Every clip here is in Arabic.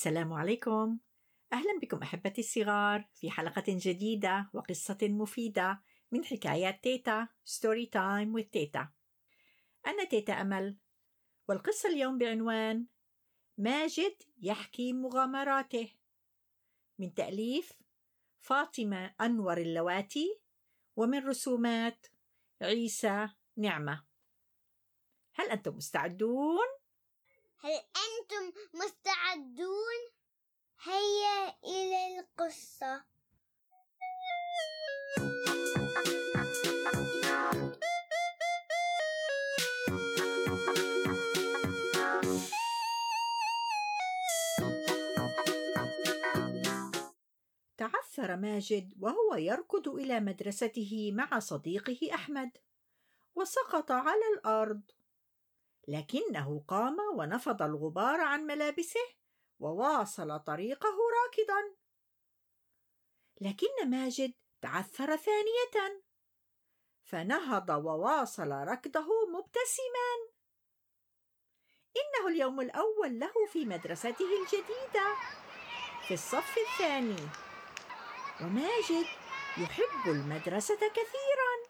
السلام عليكم. أهلا بكم أحبتي الصغار في حلقة جديدة وقصة مفيدة من حكايات تيتا story time with تيتا. أنا تيتا أمل والقصة اليوم بعنوان ماجد يحكي مغامراته. من تأليف فاطمة أنور اللواتي ومن رسومات عيسى نعمة. هل أنتم مستعدون؟ هل أنتم مستعدون؟ هيا إلى القصة تعثر ماجد وهو يركض إلى مدرسته مع صديقه أحمد وسقط على الأرض لكنه قام ونفض الغبار عن ملابسه وواصل طريقه راكضا. لكن ماجد تعثر ثانية. فنهض وواصل ركضه مبتسما. إنه اليوم الأول له في مدرسته الجديدة. في الصف الثاني. وماجد يحب المدرسة كثيرا.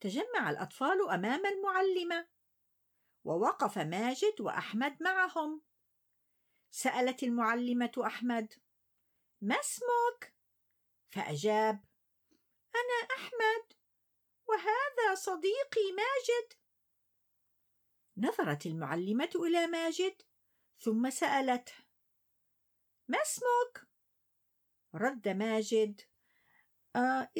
تجمع الأطفال أمام المعلمة ووقف ماجد وأحمد معهم سألت المعلمة أحمد ما اسمك؟ فأجاب أنا أحمد وهذا صديقي ماجد نظرت المعلمة إلى ماجد ثم سألته ما اسمك؟ رد ماجد آه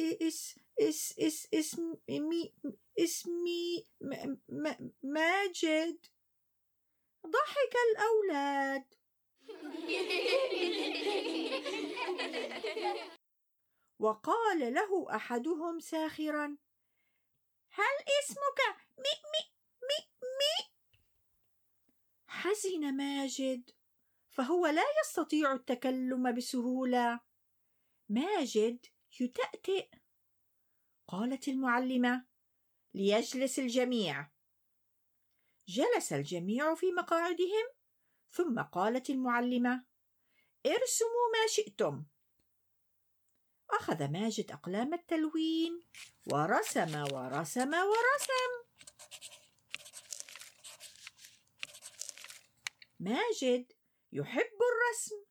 اس اس اس اسمي اسمي ماجد. ضحك الأولاد. وقال له أحدهم ساخرا هل اسمك مي مي مي مي حزن ماجد فهو لا يستطيع التكلم بسهولة. ماجد يتأتئ. قالت المعلمة. ليجلس الجميع. جلس الجميع في مقاعدهم. ثم قالت المعلمة ارسموا ما شئتم. أخذ ماجد أقلام التلوين ورسم ورسم ورسم. ماجد يحب الرسم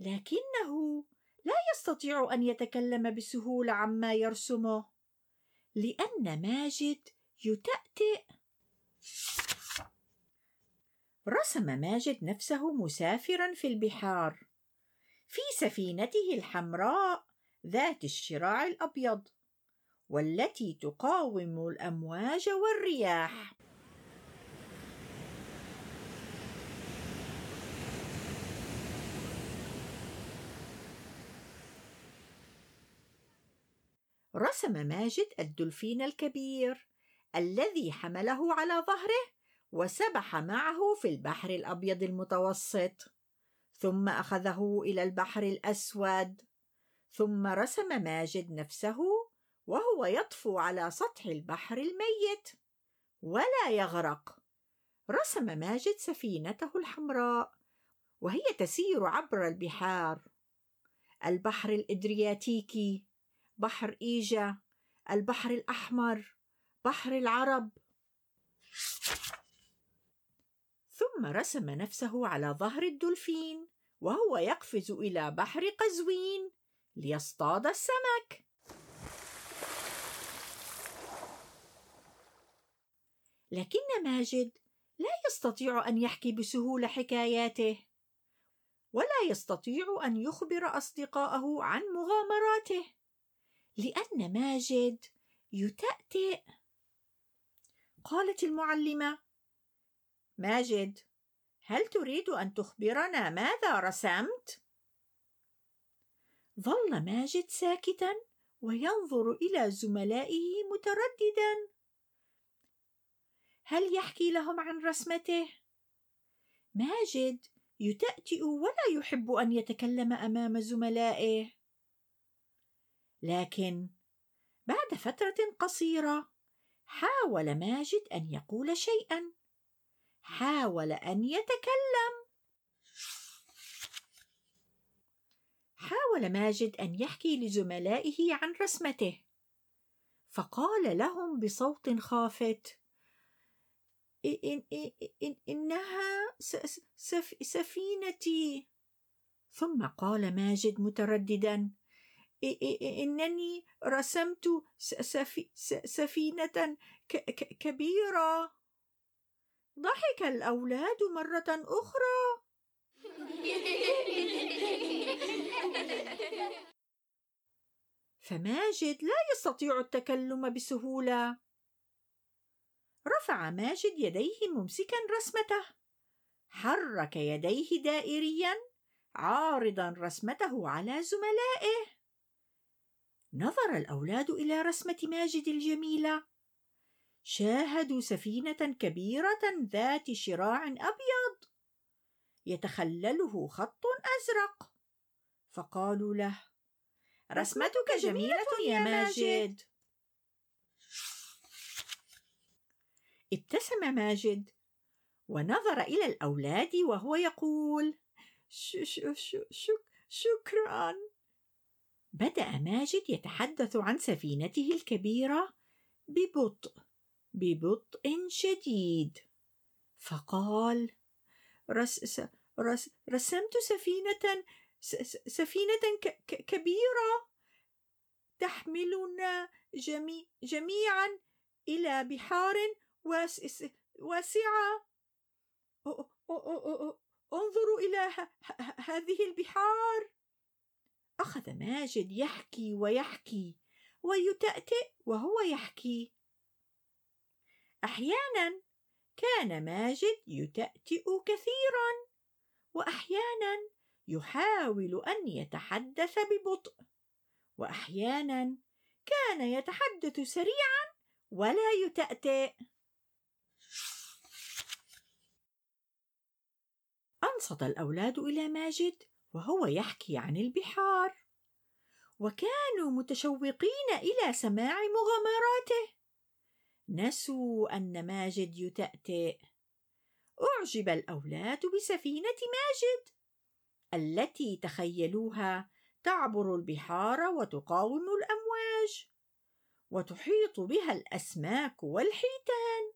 لكنه لا يستطيع أن يتكلم بسهولة عما يرسمه. لأن ماجد يتأتئ. رسم ماجد نفسه مسافرا في البحار في سفينته الحمراء ذات الشراع الأبيض والتي تقاوم الأمواج والرياح. رسم ماجد الدلفين الكبير الذي حمله على ظهره وسبح معه في البحر الأبيض المتوسط ثم أخذه إلى البحر الأسود. ثم رسم ماجد نفسه وهو يطفو على سطح البحر الميت. ولا يغرق. رسم ماجد سفينته الحمراء وهي تسير عبر البحار. البحر الإدرياتيكي. بحر إيجا البحر الأحمر بحر العرب. ثم رسم نفسه على ظهر الدولفين وهو يقفز إلى بحر قزوين ليصطاد السمك. لكن ماجد لا يستطيع أن يحكي بسهولة حكاياته ولا يستطيع أن يخبر أصدقاءه عن مغامراته. لأن ماجد يتأتئ قالت المعلمة ماجد هل تريد أن تخبرنا ماذا رسمت؟ ظل ماجد ساكتا وينظر إلى زملائه مترددا هل يحكي لهم عن رسمته؟ ماجد يتأتئ ولا يحب أن يتكلم أمام زملائه لكن بعد فترة قصيرة حاول ماجد أن يقول شيئا. حاول أن يتكلم. حاول ماجد أن يحكي لزملائه عن رسمته. فقال لهم بصوت خافت إن إن إنها سفينتي. ثم قال ماجد مترددا إنني رسمت سفينة كبيرة. ضحك الأولاد مرة أخرى. فماجد لا يستطيع التكلم بسهولة. رفع ماجد يديه ممسكا رسمته. حرك يديه دائريا عارضا رسمته على زملائه. نظر الأولاد إلى رسمة ماجد الجميلة. شاهدوا سفينة كبيرة ذات شراع أبيض. يتخلله خط أزرق. فقالوا له رسمتك جميلة يا ماجد. ابتسم ماجد. ونظر إلى الأولاد وهو يقول ش ش ش شك شكرا. بدأ ماجد يتحدث عن سفينته الكبيرة ببطء ببطء شديد. فقال رس رس رسمت سفينة سفينة كبيرة تحملنا جميع جميعا إلى بحار واسعة. أنظروا إلى هذه البحار. أخذ ماجد يحكي ويحكي ويتأتئ وهو يحكي. أحيانا كان ماجد يتأتئ كثيرا واحيانا يحاول أن يتحدث ببطء واحيانا كان يتحدث سريعا ولا يتأتئ. أنصت الأولاد إلى ماجد وهو يحكي عن البحار وكانوا متشوقين إلى سماع مغامراته نسوا أن ماجد يتأتئ أعجب الأولاد بسفينة ماجد التي تخيلوها تعبر البحار وتقاوم الأمواج وتحيط بها الأسماك والحيتان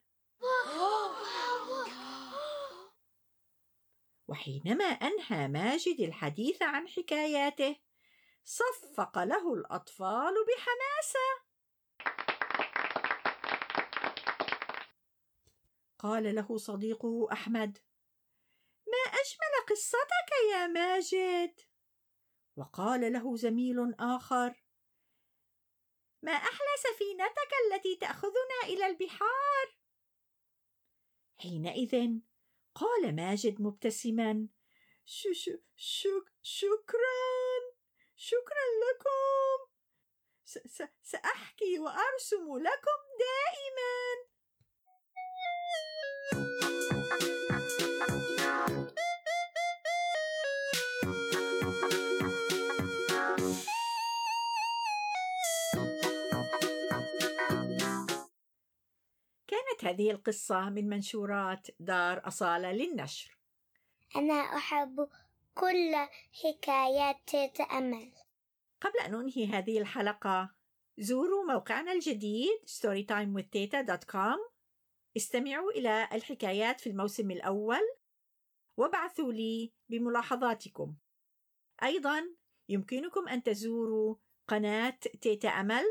وحينما أنهى ماجد الحديث عن حكاياته صفق له الأطفال بحماسة. قال له صديقه أحمد ما أجمل قصتك يا ماجد؟ وقال له زميل آخر ما أحلى سفينتك التي تأخذنا إلى البحار؟ حينئذ قال ماجد مبتسما ش ش شكرا شكرا لكم. سأحكي وأرسم لكم دائما. هذه القصة من منشورات دار أصالة للنشر. أنا أحب كل حكايات تأمل قبل أن أنهي هذه الحلقة زوروا موقعنا الجديد storytimewithteta.com استمعوا إلى الحكايات في الموسم الأول وابعثوا لي بملاحظاتكم. أيضا يمكنكم أن تزوروا قناة تيتا أمل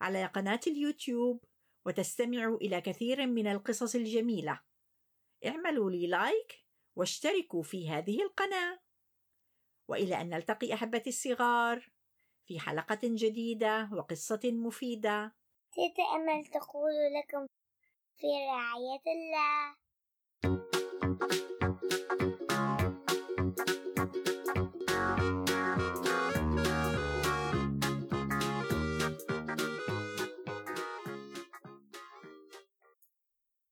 على قناة اليوتيوب وتستمعوا إلى كثير من القصص الجميلة. اعملوا لي لايك واشتركوا في هذه القناة. وإلى أن نلتقي أحبتي الصغار في حلقة جديدة وقصة مفيدة. تيتا أمل تقول لكم في رعاية الله.